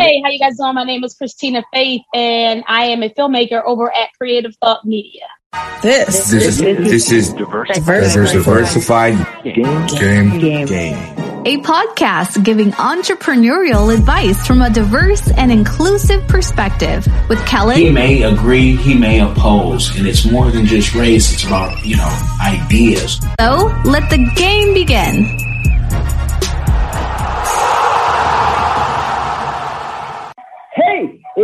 Hey, how you guys doing? My name is Christina Faith, and I am a filmmaker over at Creative Thought Media. This, This is this is Diversified. diversified game game game. a podcast giving entrepreneurial advice from a diverse and inclusive perspective with Kelly. He may agree, he may oppose, and it's more than just race. It's about you know ideas. so let the game begin.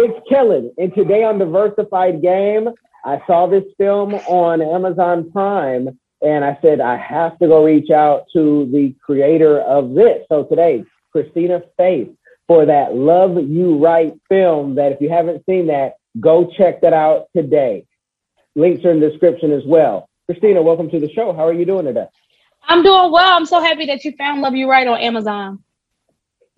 It's killing. and today on Diversified Game, I saw this film on Amazon Prime, and I said I have to go reach out to the creator of this. So today, Christina Faith, for that Love You Right film. That if you haven't seen that, go check that out today. Links are in the description as well. Christina, welcome to the show. How are you doing today? I'm doing well. I'm so happy that you found Love You Right on Amazon.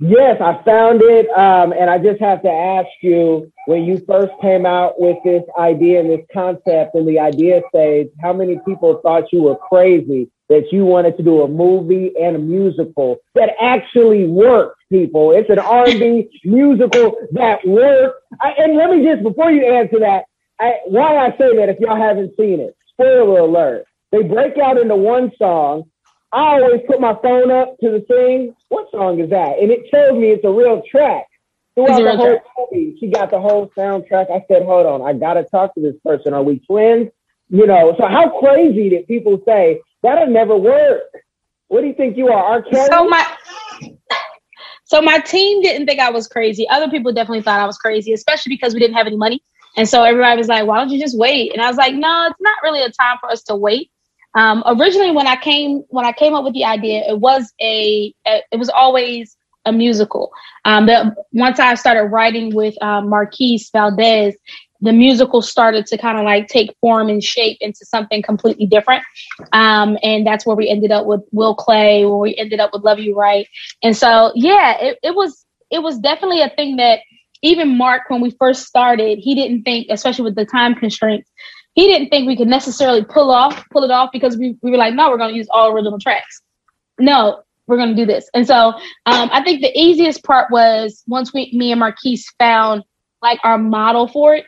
Yes, I found it. Um, and I just have to ask you when you first came out with this idea and this concept in the idea stage, how many people thought you were crazy that you wanted to do a movie and a musical that actually worked, people? It's an R&B musical that worked. I, and let me just, before you answer that, I, why I say that if y'all haven't seen it, spoiler alert, they break out into one song I always put my phone up to the thing. What song is that? And it shows me it's a real track. Throughout the whole track. movie, she got the whole soundtrack. I said, hold on, I gotta talk to this person. Are we twins? You know, so how crazy did people say that'll never work? What do you think you are, R. Kelly? So my so my team didn't think I was crazy. Other people definitely thought I was crazy, especially because we didn't have any money. And so everybody was like, "Why don't you just wait?" And I was like, "No, it's not really a time for us to wait." Um, originally, when I came when I came up with the idea, it was a it was always a musical. Um, the, once I started writing with um, Marquise Valdez, the musical started to kind of like take form and shape into something completely different. Um, and that's where we ended up with Will Clay, where we ended up with Love You Right. And so, yeah, it, it was it was definitely a thing that even Mark, when we first started, he didn't think, especially with the time constraints, he didn't think we could necessarily pull off pull it off because we, we were like, no, we're going to use all original tracks. No, we're going to do this. And so, um, I think the easiest part was once we, me and Marquise found like our model for it.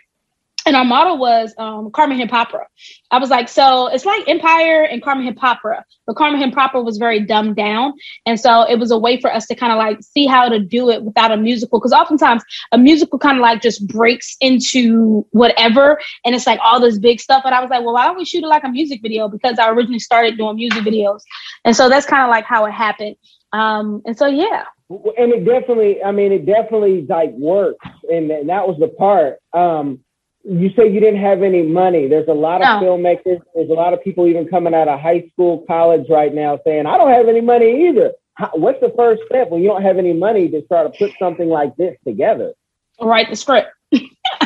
And our model was um, Carmen Hip. I was like, so it's like Empire and Carmen Hip but Carmen Hip was very dumbed down. And so it was a way for us to kind of like see how to do it without a musical. Because oftentimes a musical kind of like just breaks into whatever. And it's like all this big stuff. And I was like, well, why don't we shoot it like a music video? Because I originally started doing music videos. And so that's kind of like how it happened. Um, and so, yeah. and it definitely, I mean, it definitely like works, and, and that was the part. Um, you say you didn't have any money. There's a lot of No. filmmakers. There's a lot of people even coming out of high school, college right now saying, "I don't have any money either." How, what's the first step when you don't have any money to start to put something like this together? write the script.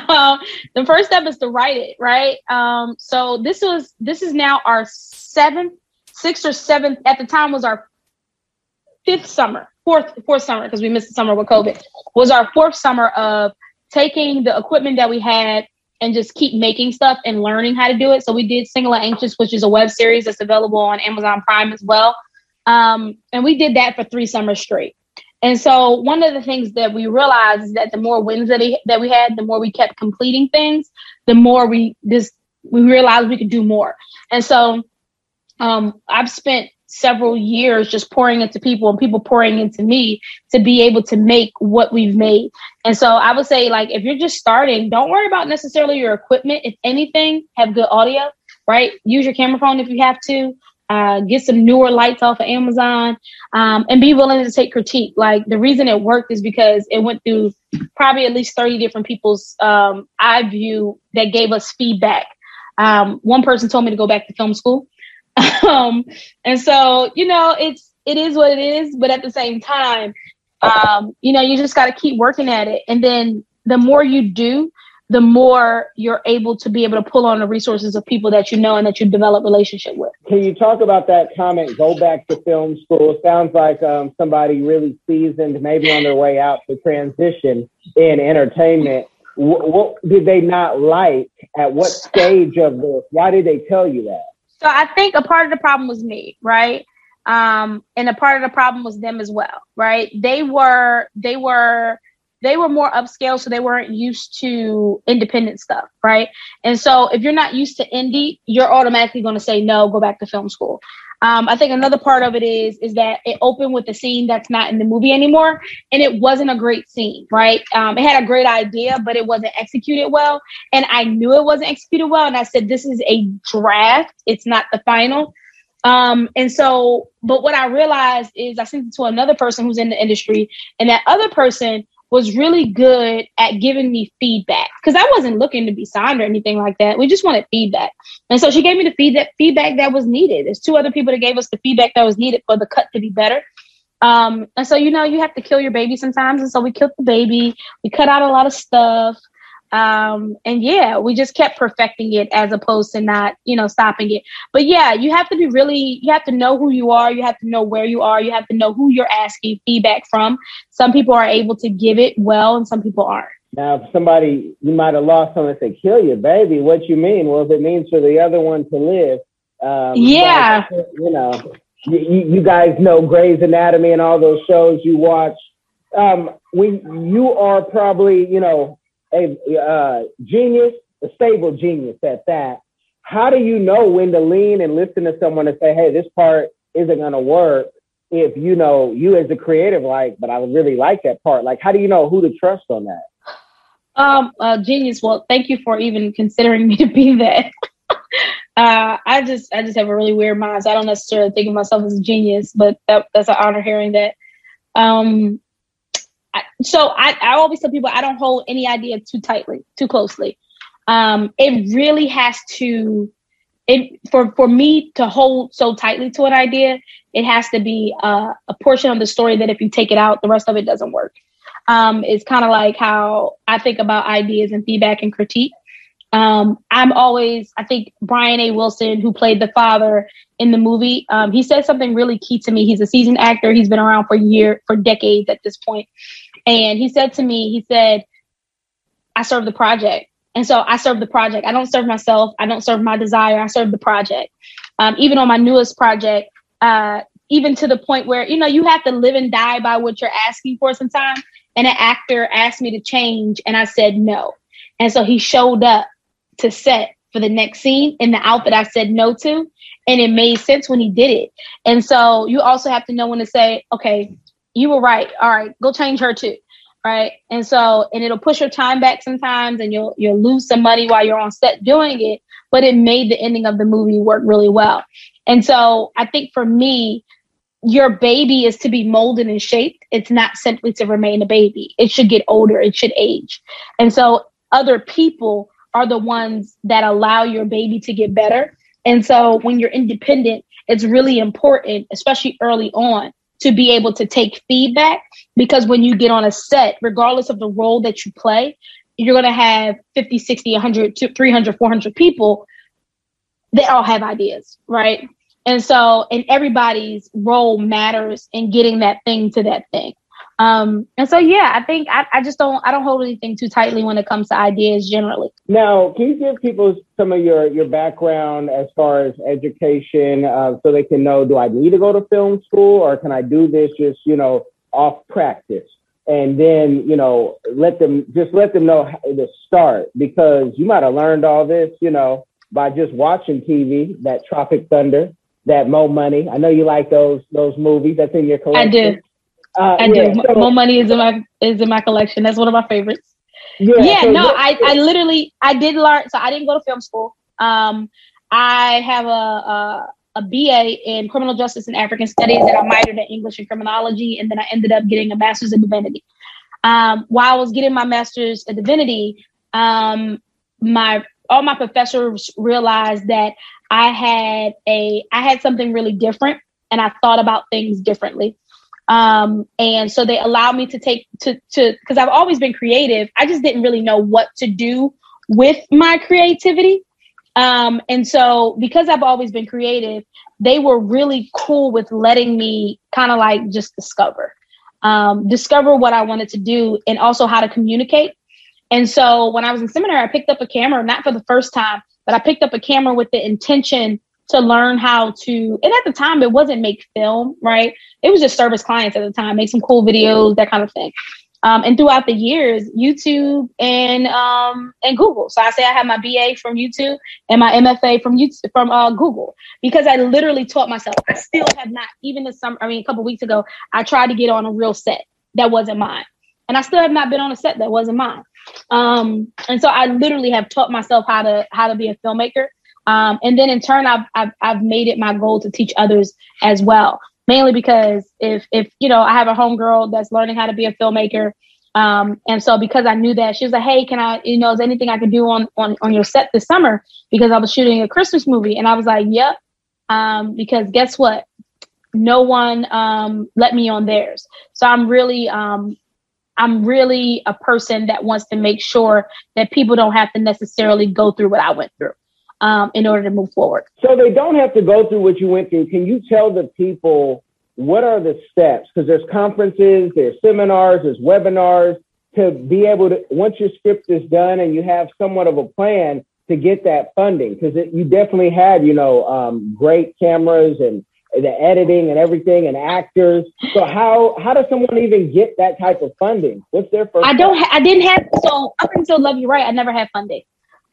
um, the first step is to write it, right? Um, so this was this is now our seventh, sixth or seventh at the time was our fifth summer, fourth fourth summer because we missed the summer with COVID. Was our fourth summer of taking the equipment that we had and just keep making stuff and learning how to do it. So we did Single and Anxious, which is a web series that's available on Amazon Prime as well. Um, and we did that for three summers straight. And so one of the things that we realized is that the more wins that, he, that we had, the more we kept completing things, the more we this we realized we could do more. And so um, I've spent several years just pouring into people and people pouring into me to be able to make what we've made. And so I would say like if you're just starting, don't worry about necessarily your equipment. If anything, have good audio, right? Use your camera phone if you have to. Uh, get some newer lights off of Amazon um, and be willing to take critique. Like the reason it worked is because it went through probably at least 30 different people's um, eye view that gave us feedback. Um, one person told me to go back to film school. um, and so, you know, it's, it is what it is. But at the same time, um, you know, you just got to keep working at it. And then the more you do, the more you're able to be able to pull on the resources of people that you know and that you develop relationship with. Can you talk about that comment? Go back to film school. It sounds like um, somebody really seasoned, maybe on their way out to transition in entertainment. What, what did they not like? At what stage of this? Why did they tell you that? So I think a part of the problem was me, right? Um, and a part of the problem was them as well, right? They were they were they were more upscale, so they weren't used to independent stuff, right? And so if you're not used to indie, you're automatically going to say no, go back to film school. Um, I think another part of it is is that it opened with a scene that's not in the movie anymore, and it wasn't a great scene, right? Um, it had a great idea, but it wasn't executed well, and I knew it wasn't executed well, and I said, "This is a draft; it's not the final." Um, and so, but what I realized is I sent it to another person who's in the industry, and that other person was really good at giving me feedback because I wasn't looking to be signed or anything like that. We just wanted feedback. And so she gave me the feedback feedback that was needed. There's two other people that gave us the feedback that was needed for the cut to be better. Um, and so you know you have to kill your baby sometimes. And so we killed the baby. We cut out a lot of stuff. Um, and yeah, we just kept perfecting it as opposed to not, you know, stopping it. But yeah, you have to be really, you have to know who you are. You have to know where you are. You have to know who you're asking feedback from. Some people are able to give it well and some people aren't. Now, if somebody, you might have lost someone and say, kill your baby. What you mean? Well, if it means for the other one to live. Um, yeah. But, you know, you, you guys know Grey's Anatomy and all those shows you watch. Um, we, you are probably, you know, a uh, genius, a stable genius at that. How do you know when to lean and listen to someone and say, hey, this part isn't going to work? If you know you as a creative, like, but I really like that part. Like, how do you know who to trust on that? Um, uh, genius. Well, thank you for even considering me to be that. uh, I just, I just have a really weird mind. So I don't necessarily think of myself as a genius, but that, that's an honor hearing that. Um, so I, I always tell people I don't hold any idea too tightly, too closely. Um, it really has to, it for for me to hold so tightly to an idea, it has to be uh, a portion of the story that if you take it out, the rest of it doesn't work. Um, it's kind of like how I think about ideas and feedback and critique. Um, I'm always, I think Brian A. Wilson, who played the father in the movie, um, he said something really key to me. He's a seasoned actor. He's been around for year, for decades at this point. And he said to me, he said, I serve the project. And so I serve the project. I don't serve myself. I don't serve my desire. I serve the project. Um, even on my newest project, uh, even to the point where, you know, you have to live and die by what you're asking for sometimes. And an actor asked me to change, and I said no. And so he showed up to set for the next scene in the outfit I said no to. And it made sense when he did it. And so you also have to know when to say, okay, you were right. All right, go change her too. Right. And so, and it'll push your time back sometimes and you'll, you'll lose some money while you're on set doing it, but it made the ending of the movie work really well. And so I think for me, your baby is to be molded and shaped. It's not simply to remain a baby. It should get older. It should age. And so other people are the ones that allow your baby to get better. And so when you're independent, it's really important, especially early on, to be able to take feedback because when you get on a set, regardless of the role that you play, you're going to have 50, 60, 100, 300, 400 people that all have ideas, right? And so, and everybody's role matters in getting that thing to that thing. Um, and so, yeah, I think I, I just don't I don't hold anything too tightly when it comes to ideas generally. Now, can you give people some of your your background as far as education, uh, so they can know do I need to go to film school or can I do this just you know off practice? And then you know let them just let them know the start because you might have learned all this you know by just watching TV, that Tropic Thunder, that Mo Money. I know you like those those movies. That's in your collection. I do. Uh, I yeah, do. So, Mo Money is in my is in my collection. That's one of my favorites. Yeah, yeah so no, I, I literally I did learn. So I didn't go to film school. Um, I have a, a a BA in criminal justice and African studies, and I minored in English and criminology, and then I ended up getting a master's in divinity. Um, while I was getting my master's in divinity, um, my all my professors realized that I had a I had something really different, and I thought about things differently. Um, and so they allowed me to take to to because I've always been creative. I just didn't really know what to do with my creativity. Um, and so because I've always been creative, they were really cool with letting me kind of like just discover, um, discover what I wanted to do and also how to communicate. And so when I was in seminary, I picked up a camera, not for the first time, but I picked up a camera with the intention to learn how to and at the time it wasn't make film right it was just service clients at the time make some cool videos that kind of thing Um, and throughout the years, YouTube and um, and Google. So I say I have my BA from YouTube and my MFA from YouTube, from uh, Google because I literally taught myself. I still have not, even this summer. I mean, a couple weeks ago, I tried to get on a real set that wasn't mine, and I still have not been on a set that wasn't mine. Um, and so I literally have taught myself how to how to be a filmmaker. Um, and then in turn, I've, I've I've made it my goal to teach others as well mainly because if if you know I have a homegirl that's learning how to be a filmmaker, um, and so because I knew that she was like, hey, can I you know is anything I can do on on on your set this summer? Because I was shooting a Christmas movie, and I was like, yep, um, because guess what, no one um, let me on theirs, so I'm really um, I'm really a person that wants to make sure that people don't have to necessarily go through what I went through um, in order to move forward. So they don't have to go through what you went through. Can you tell the people what are the steps? Because there's conferences, there's seminars, there's webinars to be able to, once your script is done and you have somewhat of a plan to get that funding, because you definitely had, you know, um, great cameras and the editing and everything and actors. So how how does someone even get that type of funding? What's their first? I don't. Ha- I didn't have. So up until Love You Right, I never had funding.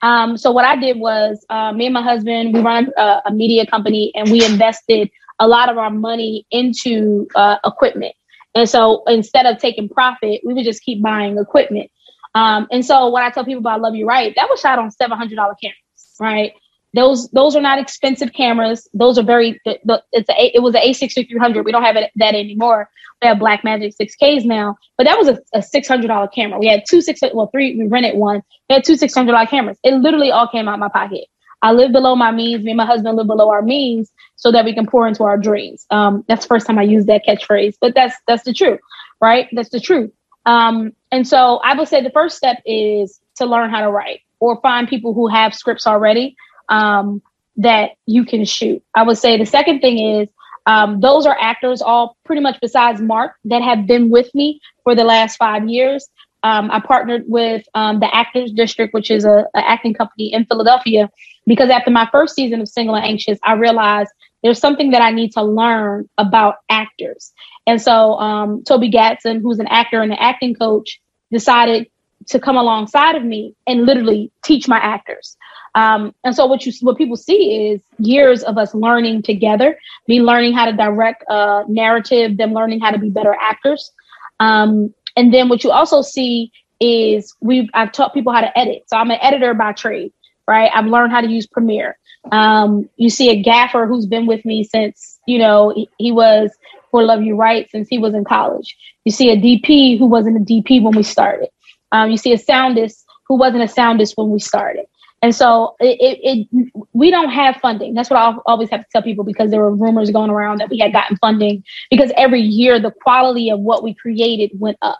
Um, so what I did was uh, me and my husband, we run a, a, media company and we invested a lot of our money into uh, equipment. And so instead of taking profit, we would just keep buying equipment. Um, and so what I tell people about Love You Right, that was shot on $700 cameras, right? Those those are not expensive cameras. Those are very. The, the, it's a it was an A6300. We don't have it, that anymore. We have Blackmagic 6Ks now, but that was a, a $600 camera. We had two six well three. We rented one. We had two $600 cameras. It literally all came out my pocket. I live below my means. Me and my husband live below our means so that we can pour into our dreams. Um, that's the first time I used that catchphrase, but that's that's the truth, right? That's the truth. Um, and so I would say the first step is to learn how to write or find people who have scripts already um, that you can shoot. I would say the second thing is um, those are actors, all pretty much besides Mark, that have been with me for the last five years. Um, I partnered with um, the Actors District, which is a, acting company in Philadelphia, because after my first season of Single and Anxious, I realized there's something that I need to learn about actors. And so um, Toby Gatson, who's an actor and an acting coach, decided to come alongside of me and literally teach my actors. Um, and so what you what people see is years of us learning together, me learning how to direct a narrative, them learning how to be better actors. Um, and then what you also see is we've I've taught people how to edit. So I'm an editor by trade, right? I've learned how to use Premiere. Um, you see a gaffer who's been with me since you know he, he was for Love You Right since he was in college. You see a DP who wasn't a DP when we started. Um, you see a soundist who wasn't a soundist when we started. And so it, it, it, we don't have funding. That's what I always have to tell people because there were rumors going around that we had gotten funding because every year the quality of what we created went up.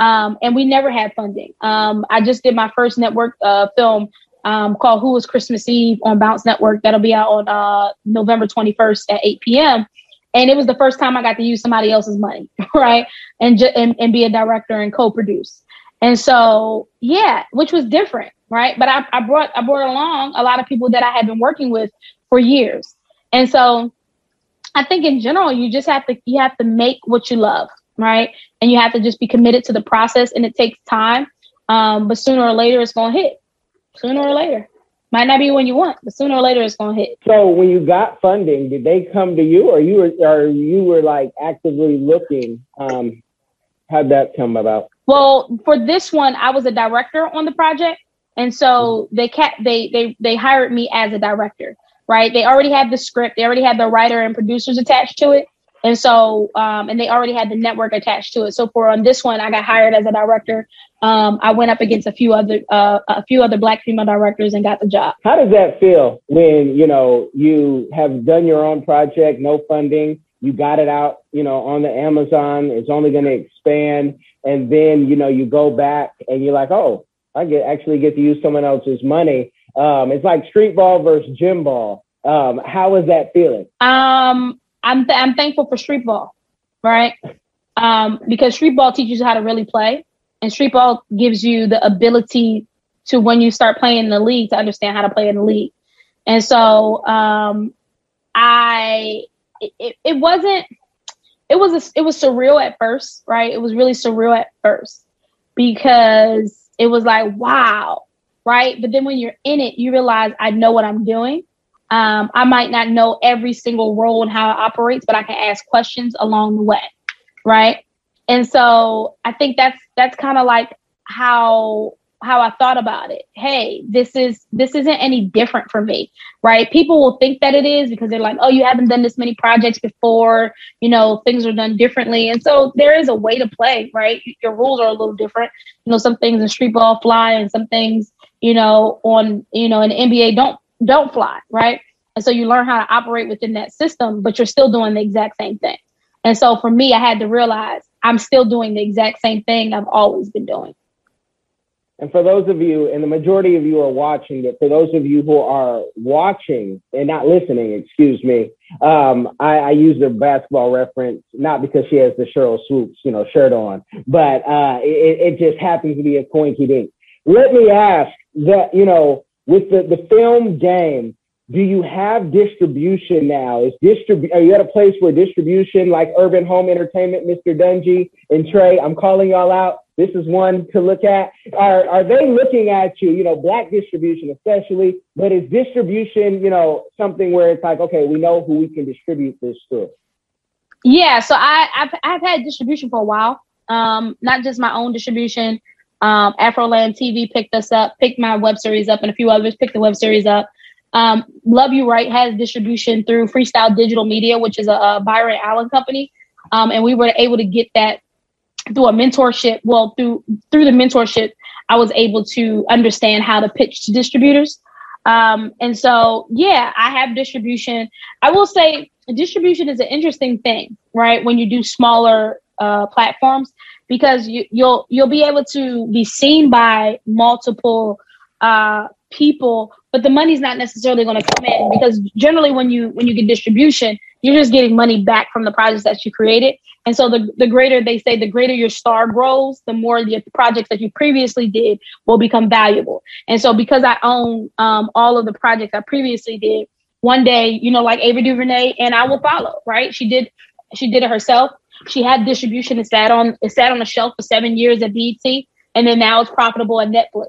Um, and we never had funding. Um, I just did my first network uh, film um, called Who Was Christmas Eve on Bounce Network. That'll be out on uh, November 21st at 8 p.m. And it was the first time I got to use somebody else's money, right? And, ju- and, and be a director and co-produce. And so, yeah, which was different right? But I, I brought I brought along a lot of people that I had been working with for years, and so I think in general you just have to you have to make what you love, right? And you have to just be committed to the process, and it takes time, um, but sooner or later it's gonna hit. Sooner or later, might not be when you want, but sooner or later it's gonna hit. So when you got funding, did they come to you, or you were or you were like actively looking? Um, how'd that come about? Well, for this one, I was a director on the project. And so mm-hmm. they kept they they they hired me as a director, right? They already had the script, they already had the writer and producers attached to it. And so um, and they already had the network attached to it. So for on this one, I got hired as a director. Um, I went up against a few other uh, a few other black female directors and got the job. How does that feel when you know you have done your own project, no funding, you got it out, you know, on the Amazon. It's only going to expand, and then you know you go back and you're like, oh, I get actually get to use someone else's money. Um, it's like street ball versus gym ball. Um, how is that feeling? Um, I'm th- I'm thankful for street ball, right? Um, because street ball teaches you how to really play, and street ball gives you the ability to when you start playing in the league to understand how to play in the league. And so, um, I it, it wasn't it was a, it was surreal at first, right? It was really surreal at first because it was like, wow, right? But then when you're in it, you realize I know what I'm doing. Um, I might not know every single role and how it operates, but I can ask questions along the way, right? And so I think that's that's kind of like how how I thought about it. Hey, this is this isn't any different for me, right? People will think that it is because they're like, "Oh, you haven't done this many projects before, you know, things are done differently." And so there is a way to play, right? Your rules are a little different. You know, some things in street ball fly and some things, you know, on, you know, in the NBA don't don't fly, right? And so you learn how to operate within that system, but you're still doing the exact same thing. And so for me, I had to realize I'm still doing the exact same thing I've always been doing. And for those of you, and the majority of you are watching, but for those of you who are watching and not listening, excuse me, um, I, I use the basketball reference not because she has the Sheryl Swoopes, you know, shirt on, but uh, it, it just happens to be a coinky dink. Let me ask that, you know, with the, the film game, do you have distribution now? Is distrib- are you at a place where distribution like Urban Home Entertainment, Mr. Dungy and Trey, I'm calling y'all out. This is one to look at. Are are they looking at you, you know, black distribution especially, but is distribution, you know, something where it's like, okay, we know who we can distribute this to? Yeah, so I I've, I've had distribution for a while. Um, not just my own distribution. Um, Afroland TV picked us up, picked my web series up, and a few others picked the web series up. Um, Love You Right has distribution through Freestyle Digital Media, which is a, a Byron Allen company. Um, and we were able to get that through a mentorship. Well, through through the mentorship, I was able to understand how to pitch to distributors. Um, and so, yeah, I have distribution. I will say distribution is an interesting thing, right? When you do smaller uh, platforms, because you, you'll you'll be able to be seen by multiple uh, people, but the money's not necessarily going to come in because generally when you when you get distribution, you're just getting money back from the projects that you created. And so the, the greater they say, the greater your star grows, the more the projects that you previously did will become valuable. And so because I own um, all of the projects I previously did, one day, you know, like Ava DuVernay, and I will follow, right? She did she did it herself. She had distribution. It sat on it sat on the shelf for seven years at BET, and then now it's profitable at Netflix.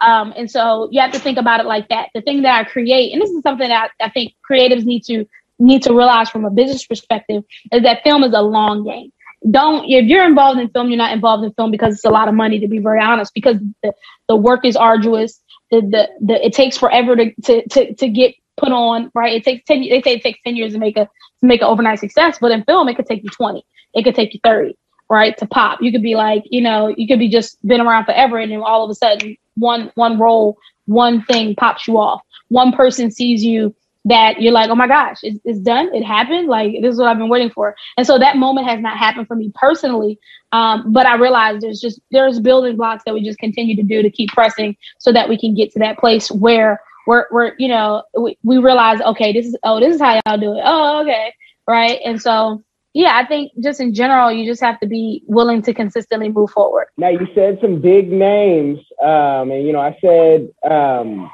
Um, and so you have to think about it like that. The thing that I create, and this is something that I, I think creatives need to need to realize from a business perspective, is that film is a long game. Don't if you're involved in film, you're not involved in film because it's a lot of money. To be very honest, because the, the work is arduous. The, the the it takes forever to, to to to get put on. Right, it takes ten. They say it takes ten years to make a to make an overnight success, but in film, it could take you twenty. It could take you thirty right to pop you could be like you know you could be just been around forever and then all of a sudden one one role, one thing pops you off. One person sees you that you're like, oh my gosh, it's, it's done. It happened. Like this is what I've been waiting for. And so that moment has not happened for me personally. Um, but I realize there's just there's building blocks that we just continue to do to keep pressing so that we can get to that place where we're we're you know we, we realize okay this is oh this is how y'all do it oh okay right and so yeah, I think just in general, you just have to be willing to consistently move forward. Now you said some big names, um, and you know I said um,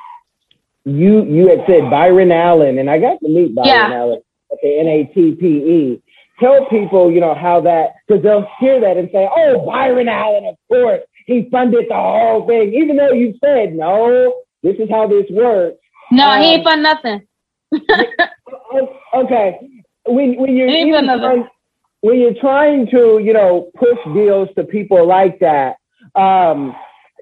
you you had said Byron Allen, and I got to meet Byron yeah. Allen at the NATPE. Tell people, you know, how that because they'll hear that and say, "Oh, Byron Allen, of course, he funded the whole thing," even though you said no. This is how this works. No, um, he ain't fund nothing. okay, when when you're trying, when you're trying to you know push deals to people like that, um,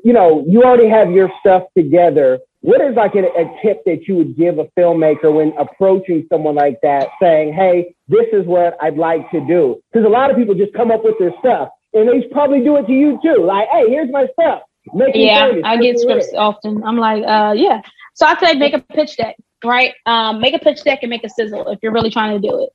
you know you already have your stuff together. What is like a, a tip that you would give a filmmaker when approaching someone like that, saying, "Hey, this is what I'd like to do"? Because a lot of people just come up with their stuff, and they probably do it to you too. Like, "Hey, here's my stuff." Yeah, I get scripts often. I'm like, uh, yeah. So I say make a pitch deck, right? Um, make a pitch deck and make a sizzle if you're really trying to do it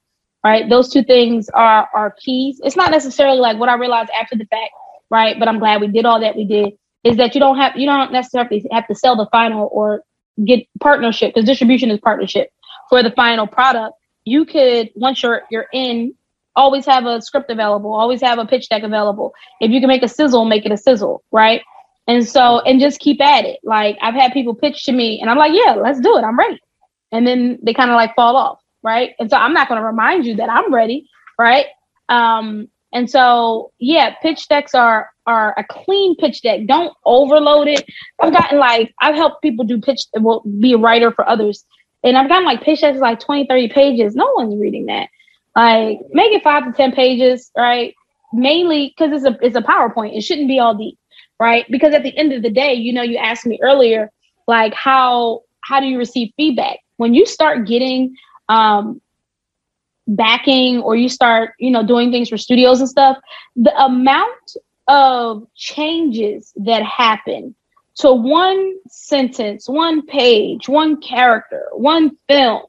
right? Those two things are are keys. It's not necessarily like what I realized after the fact, right? But I'm glad we did all that we did. Is that you don't have you don't necessarily have to sell the final or get partnership because distribution is partnership for the final product. You could once you're you're in, always have a script available, always have a pitch deck available. If you can make a sizzle, make it a sizzle, right? And so and just keep at it. Like I've had people pitch to me and I'm like, yeah, let's do it. I'm ready. And then they kind of like fall off right? And so I'm not going to remind you that I'm ready, right? Um, and so yeah, pitch decks are are a clean pitch deck. Don't overload it. I've gotten like I've helped people do pitch well be a writer for others. And I've gotten like pitch decks like 20, 30 pages. No one's reading that. Like make it five to 10 pages, right? Mainly because it's a it's a PowerPoint. It shouldn't be all deep, right? Because at the end of the day, you know, you asked me earlier, like how how do you receive feedback? When you start getting um backing or you start, you know, doing things for studios and stuff, the amount of changes that happen to one sentence, one page, one character, one film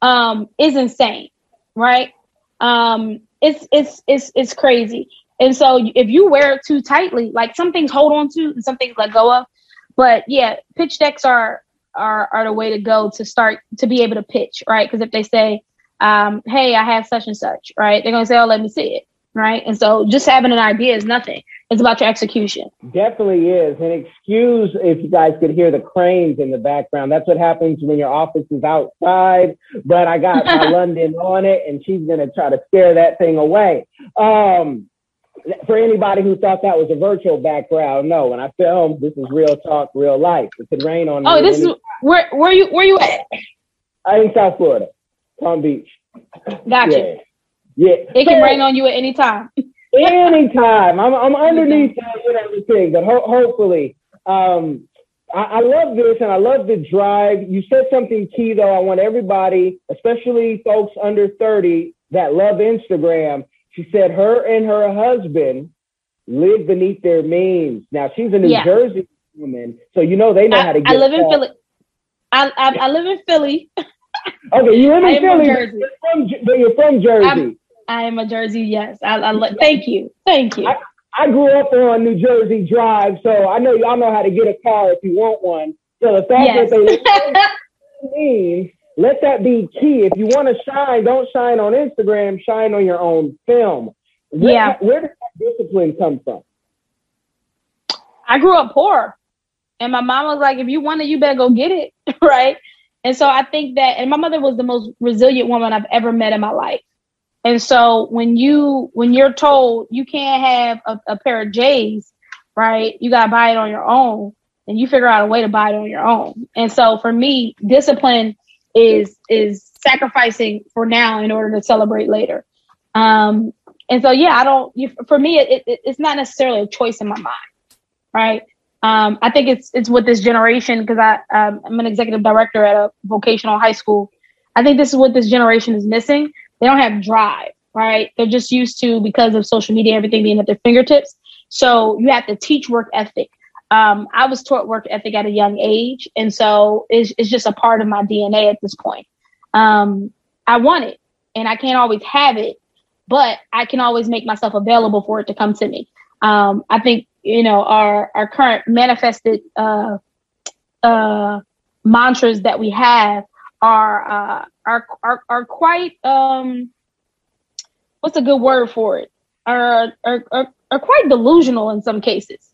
um, is insane, right? Um, it's it's it's it's crazy. And so if you wear it too tightly, like some things hold on to and some things let go of. But yeah, pitch decks are are are the way to go to start to be able to pitch, right? Because if they say, um, hey, I have such and such, right? They're gonna say, oh, let me see it, right? And so just having an idea is nothing. It's about your execution. Definitely is. And excuse if you guys could hear the cranes in the background. That's what happens when your office is outside. But I got my London on it, and she's gonna try to scare that thing away. Um, for anybody who thought that was a virtual background, no. When I film, this is real talk, real life. It could rain on Oh, this is where where you where you at? I'm in South Florida, Palm Beach. Gotcha. Yeah. Yeah. It can So- rain on you at any time. Anytime. I'm, I'm underneath uh, you know, the thing, but ho- hopefully. Um, I, I love this and I love the drive. You said something key though. I want everybody, especially folks under 30 that love Instagram. She said her and her husband live beneath their means. Now she's a New Yeah. Jersey woman, so you know they know how to get I live in. Philly. I, I I live in Philly. Okay, you live in Philly, Jersey. you're from, but you're from Jersey. I'm- I am a Jersey. Yes. I, I thank you. Thank you. I grew up on New Jersey Drive, so I know y'all know how to get a car if you want one. So the fact Yes. that they means let that be key. If you want to shine, don't shine on Instagram. Shine on your own film. Where, Yeah. Where does that discipline come from? I grew up poor. And my mom was like, if you want it, you better go get it. right. And so I think that, and my mother was the most resilient woman I've ever met in my life. And so when you, when you're told you can't have a, a pair of J's, right, you got to buy it on your own and you figure out a way to buy it on your own. And so for me, discipline is, is sacrificing for now in order to celebrate later. Um, and so, yeah, I don't, you, for me, it, it, it's not necessarily a choice in my mind. Right. Um, I think it's it's with this generation because I um, I'm an executive director at a vocational high school. I think this is what this generation is missing. They don't have drive, right? They're just used to because of social media, everything being at their fingertips. So you have to teach work ethic. Um, I was taught work ethic at a young age, and so it's, it's just a part of my DNA at this point. Um, I want it, and I can't always have it, but I can always make myself available for it to come to me. Um, I think you know our our current manifested uh, uh, mantras that we have are uh, are are are quite um, what's a good word for it? Are are are, are quite delusional in some cases,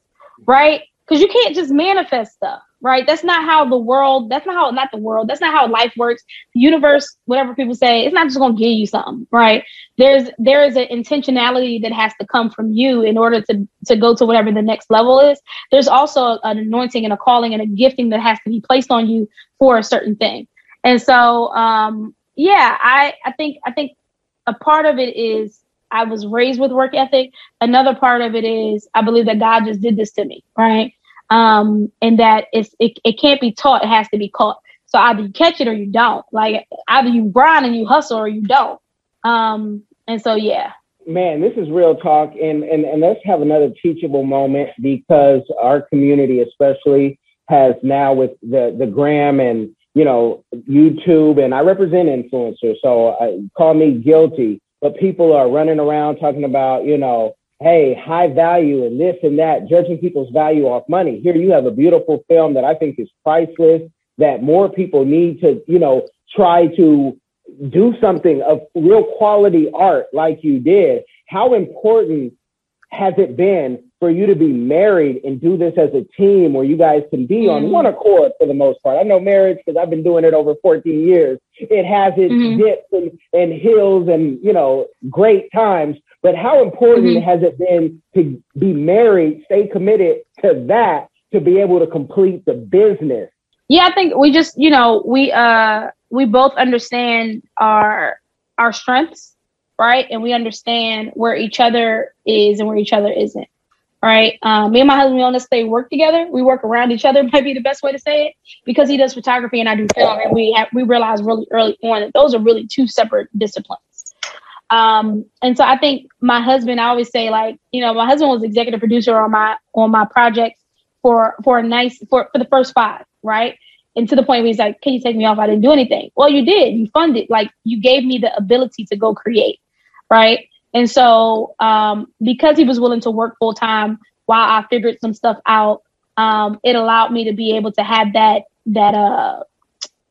right? Because you can't just manifest stuff, right? That's not how the world. That's not how not the world. That's not how life works. The universe, whatever people say, it's not just gonna give you something, right? There's there is an intentionality that has to come from you in order to to go to whatever the next level is. There's also an anointing and a calling and a gifting that has to be placed on you for a certain thing. And so, um, yeah, I I think I think a part of it is I was raised with work ethic. Another part of it is I believe that God just did this to me, right? Um, and that it's it, it can't be taught; it has to be caught. So either you catch it or you don't. Like either you grind and you hustle or you don't. Um, and so yeah, Man, this is real talk, and, and and let's have another teachable moment because our community, especially, has now with the the gram and you know YouTube, and I represent influencers, so I, call me guilty. But people are running around talking about you know, hey, high value and this and that, judging people's value off money. Here you have a beautiful film that I think is priceless. That more people need to you know try to do something of real quality art like you did, how important has it been for you to be married and do this as a team where you guys can be on Mhm. one accord for the most part? I know marriage because I've been doing it over 14 years. It has its Mhm. dips and, and hills and, you know, great times. But how important mm-hmm. has it been to be married, stay committed to that, to be able to complete the business? Yeah, I think we just, you know, we uh we both understand our our strengths, right? And we understand where each other is and where each other isn't. Right. Um, me and my husband, we honestly work together. We work around each other, might be the best way to say it, because he does photography and I do film. And we have, we realized really early on that those are really two separate disciplines. Um, and so I think my husband, I always say like, you know, my husband was executive producer on my on my projects for for a nice for for the first five, right? And to the point where he's like, "Can you take me off? I didn't do anything." Well, you did. You funded. Like you gave me the ability to go create, right? And so um, because he was willing to work full time while I figured some stuff out, um, it allowed me to be able to have that that uh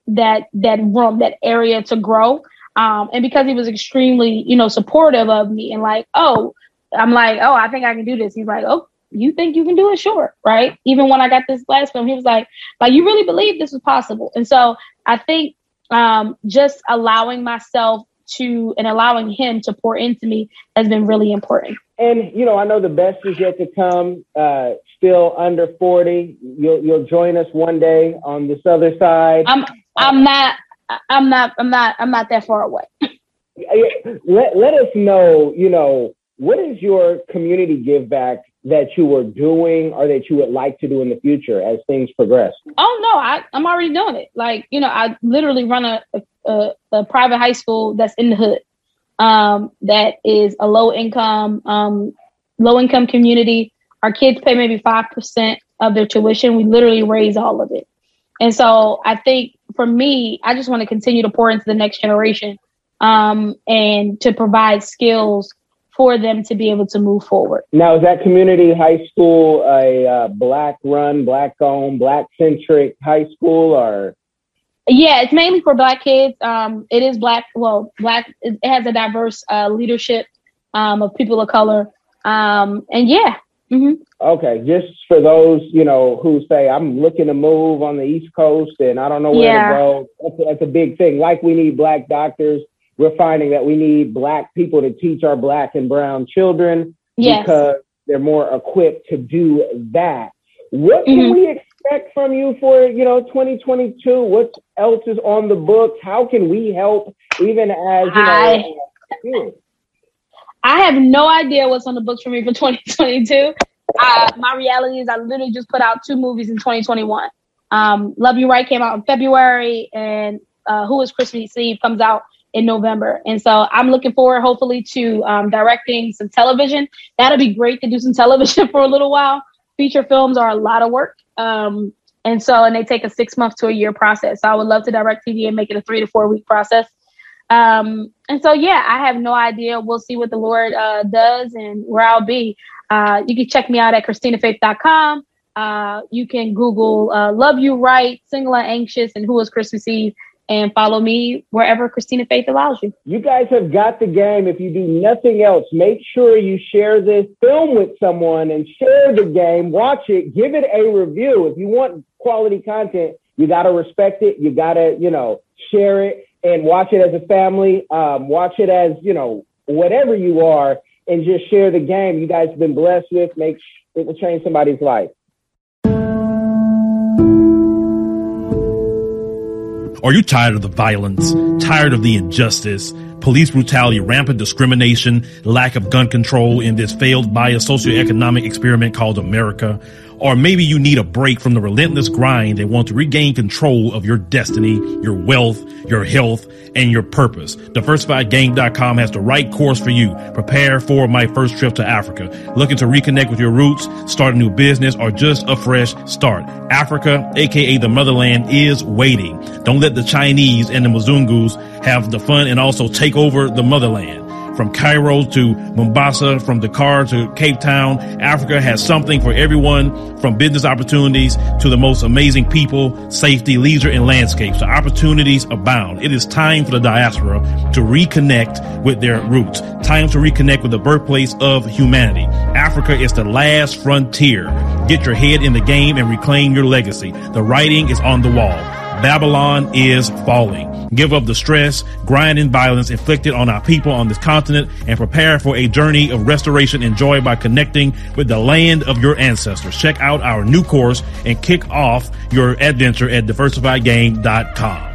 that that room, that area to grow. Um, and because he was extremely, you know, supportive of me and like, oh, I'm like, oh, I think I can do this. He's like, oh, you think you can do it? Sure. Right. Even when I got this last film, he was like, like, you really believe this was possible. And so I think um, just allowing myself to and allowing him to pour into me has been really important. And you know, I know the best is yet to come. Uh, still under forty, you'll you'll join us one day on this other side. I'm I'm not I'm not I'm not I'm not that far away. let let us know. You know, what is your community give back that you were doing or that you would like to do in the future as things progress? Oh no, I, I'm already doing it. Like, you know, I literally run a, a, a private high school that's in the hood. Um, that is a low income, um, low income community. Our kids pay maybe five percent of their tuition. We literally raise all of it. And so I think for me, I just want to continue to pour into the next generation um, and to provide skills for them to be able to move forward. Now, is that community high school a uh, black run, black owned, black centric high school or? Yeah, it's mainly for black kids. Um, it is black, well, black, it has a diverse uh, leadership um, of people of color. Um, and yeah. Mm-hmm. Okay, just for those, you know, who say, I'm looking to move on the East Coast and I don't know where yeah. to go. That's a, that's a big thing. Like we need black doctors we're finding that we need black people to teach our black and brown children yes. because they're more equipped to do that. What can mm-hmm. we expect from you for, you know, 2022? What else is on the books? How can we help even as, you know, I, I have no idea what's on the books for me for 2022. Uh, my reality is I literally just put out two movies in 2021. Um, Love You Right came out in February and uh, Who is Christmas Eve comes out in November. And so I'm looking forward, hopefully, to um, directing some television. That'll be great to do some television for a little while. Feature films are a lot of work. Um, and so, and they take a six month to a year process. So I would love to direct TV and make it a three to four week process. Um, and so, yeah, I have no idea. We'll see what the Lord uh, does and where I'll be. Uh, you can check me out at ChristinaFaith.com. Uh, you can Google uh, Love You Right, Single and Anxious, and Who is Christmas Eve and follow me wherever Christina Faith allows you. You guys have got the game. If you do nothing else, make sure you share this film with someone and share the game. Watch it, give it a review. If you want quality content, you got to respect it. You got to, you know, share it and watch it as a family. Um, watch it as, you know, whatever you are and just share the game you guys have been blessed with. Make it will change somebody's life. Are you tired of the violence? Tired of the injustice? Police brutality, rampant discrimination, lack of gun control in this failed bio-socioeconomic experiment called America? Or maybe you need a break from the relentless grind and want to regain control of your destiny, your wealth, your health, and your purpose. DiversifiedGame.com has the right course for you. Prepare for my first trip to Africa. Looking to reconnect with your roots, start a new business, or just a fresh start. Africa, aka the motherland, is waiting. Don't let the Chinese and the Mzungus have the fun and also take over the motherland from Cairo to Mombasa, from Dakar to Cape Town. Africa has something for everyone from business opportunities to the most amazing people, safety, leisure, and landscapes. So opportunities abound. It is time for the diaspora to reconnect with their roots. Time to reconnect with the birthplace of humanity. Africa is the last frontier. Get your head in the game and reclaim your legacy. The writing is on the wall. Babylon is falling. Give up the stress, grind, and violence inflicted on our people on this continent and prepare for a journey of restoration and joy by connecting with the land of your ancestors. Check out our new course and kick off your adventure at diversifiedgame.com.